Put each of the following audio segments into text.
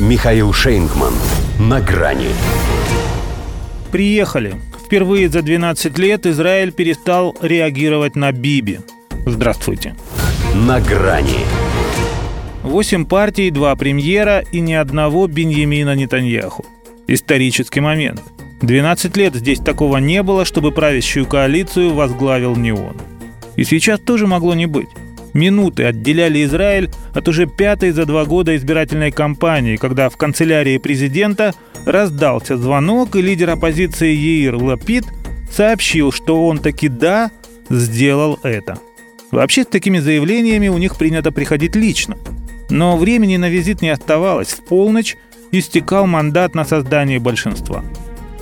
Михаил Шейнгман. На грани. Приехали. Впервые за 12 лет Израиль перестал реагировать на Биби. Здравствуйте. На грани. Восемь партий, два премьера и ни одного Беньямина Нетаньяху. Исторический момент. 12 лет здесь такого не было, чтобы правящую коалицию возглавил не он. И сейчас тоже могло не быть. Минуты отделяли Израиль от уже пятой за два года избирательной кампании, когда в канцелярии президента раздался звонок, и лидер оппозиции Еир Лапид сообщил, что он таки да, сделал это. Вообще с такими заявлениями у них принято приходить лично. Но времени на визит не оставалось. В полночь истекал мандат на создание большинства.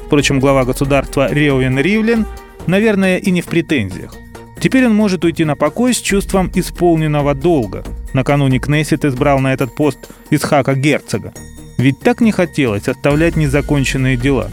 Впрочем, глава государства Реуэн Ривлин, наверное, и не в претензиях. Теперь он может уйти на покой с чувством исполненного долга. Накануне Кнессет избрал на этот пост Исхака Герцога. Ведь так не хотелось оставлять незаконченные дела.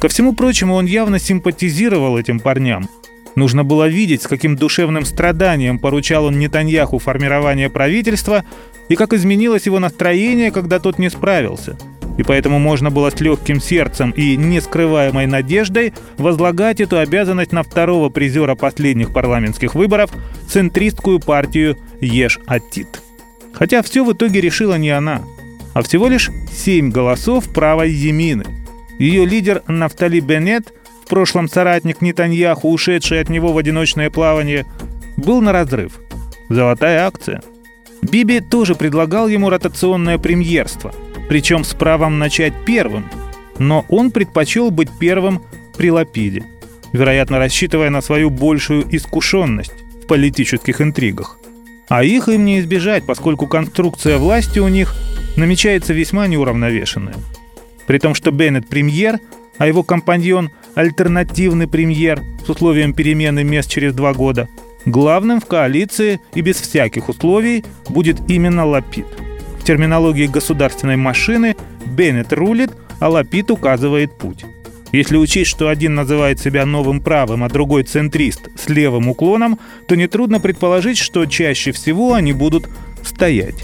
Ко всему прочему, он явно симпатизировал этим парням. Нужно было видеть, с каким душевным страданием поручал он Нетаньяху формирование правительства и как изменилось его настроение, когда тот не справился – и поэтому можно было с легким сердцем и нескрываемой надеждой возлагать эту обязанность на второго призера последних парламентских выборов центристскую партию Еш Атит. Хотя все в итоге решила не она, а всего лишь семь голосов правой Емины. Ее лидер Нафтали Беннет, в прошлом соратник Нетаньяху, ушедший от него в одиночное плавание, был на разрыв. Золотая акция. Биби тоже предлагал ему ротационное премьерство – причем с правом начать первым, но он предпочел быть первым при Лапиде, вероятно, рассчитывая на свою большую искушенность в политических интригах. А их им не избежать, поскольку конструкция власти у них намечается весьма неуравновешенная. При том, что Беннет премьер, а его компаньон альтернативный премьер с условием перемены мест через два года, главным в коалиции и без всяких условий будет именно Лапид – в терминологии государственной машины Беннет рулит, а Лапид указывает путь. Если учесть, что один называет себя новым правым, а другой центрист с левым уклоном, то нетрудно предположить, что чаще всего они будут стоять.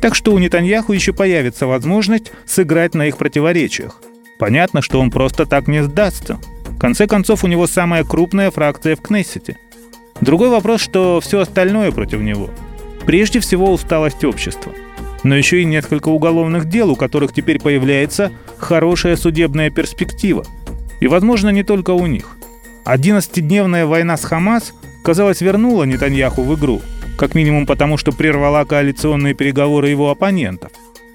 Так что у Нетаньяху еще появится возможность сыграть на их противоречиях. Понятно, что он просто так не сдастся. В конце концов, у него самая крупная фракция в Кнессете. Другой вопрос, что все остальное против него. Прежде всего, усталость общества но еще и несколько уголовных дел, у которых теперь появляется хорошая судебная перспектива. И, возможно, не только у них. 11-дневная война с Хамас, казалось, вернула Нетаньяху в игру, как минимум потому, что прервала коалиционные переговоры его оппонентов.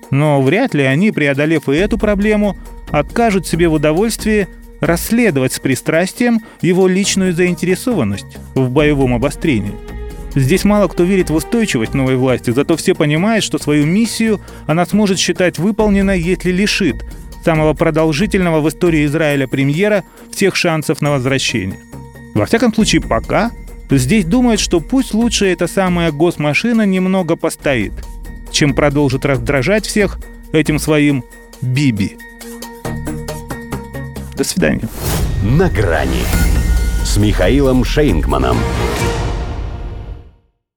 Но вряд ли они, преодолев и эту проблему, откажут себе в удовольствии расследовать с пристрастием его личную заинтересованность в боевом обострении – Здесь мало кто верит в устойчивость новой власти, зато все понимают, что свою миссию она сможет считать выполненной, если лишит самого продолжительного в истории Израиля премьера всех шансов на возвращение. Во всяком случае, пока здесь думают, что пусть лучше эта самая госмашина немного постоит, чем продолжит раздражать всех этим своим Биби. До свидания. На грани с Михаилом Шейнгманом.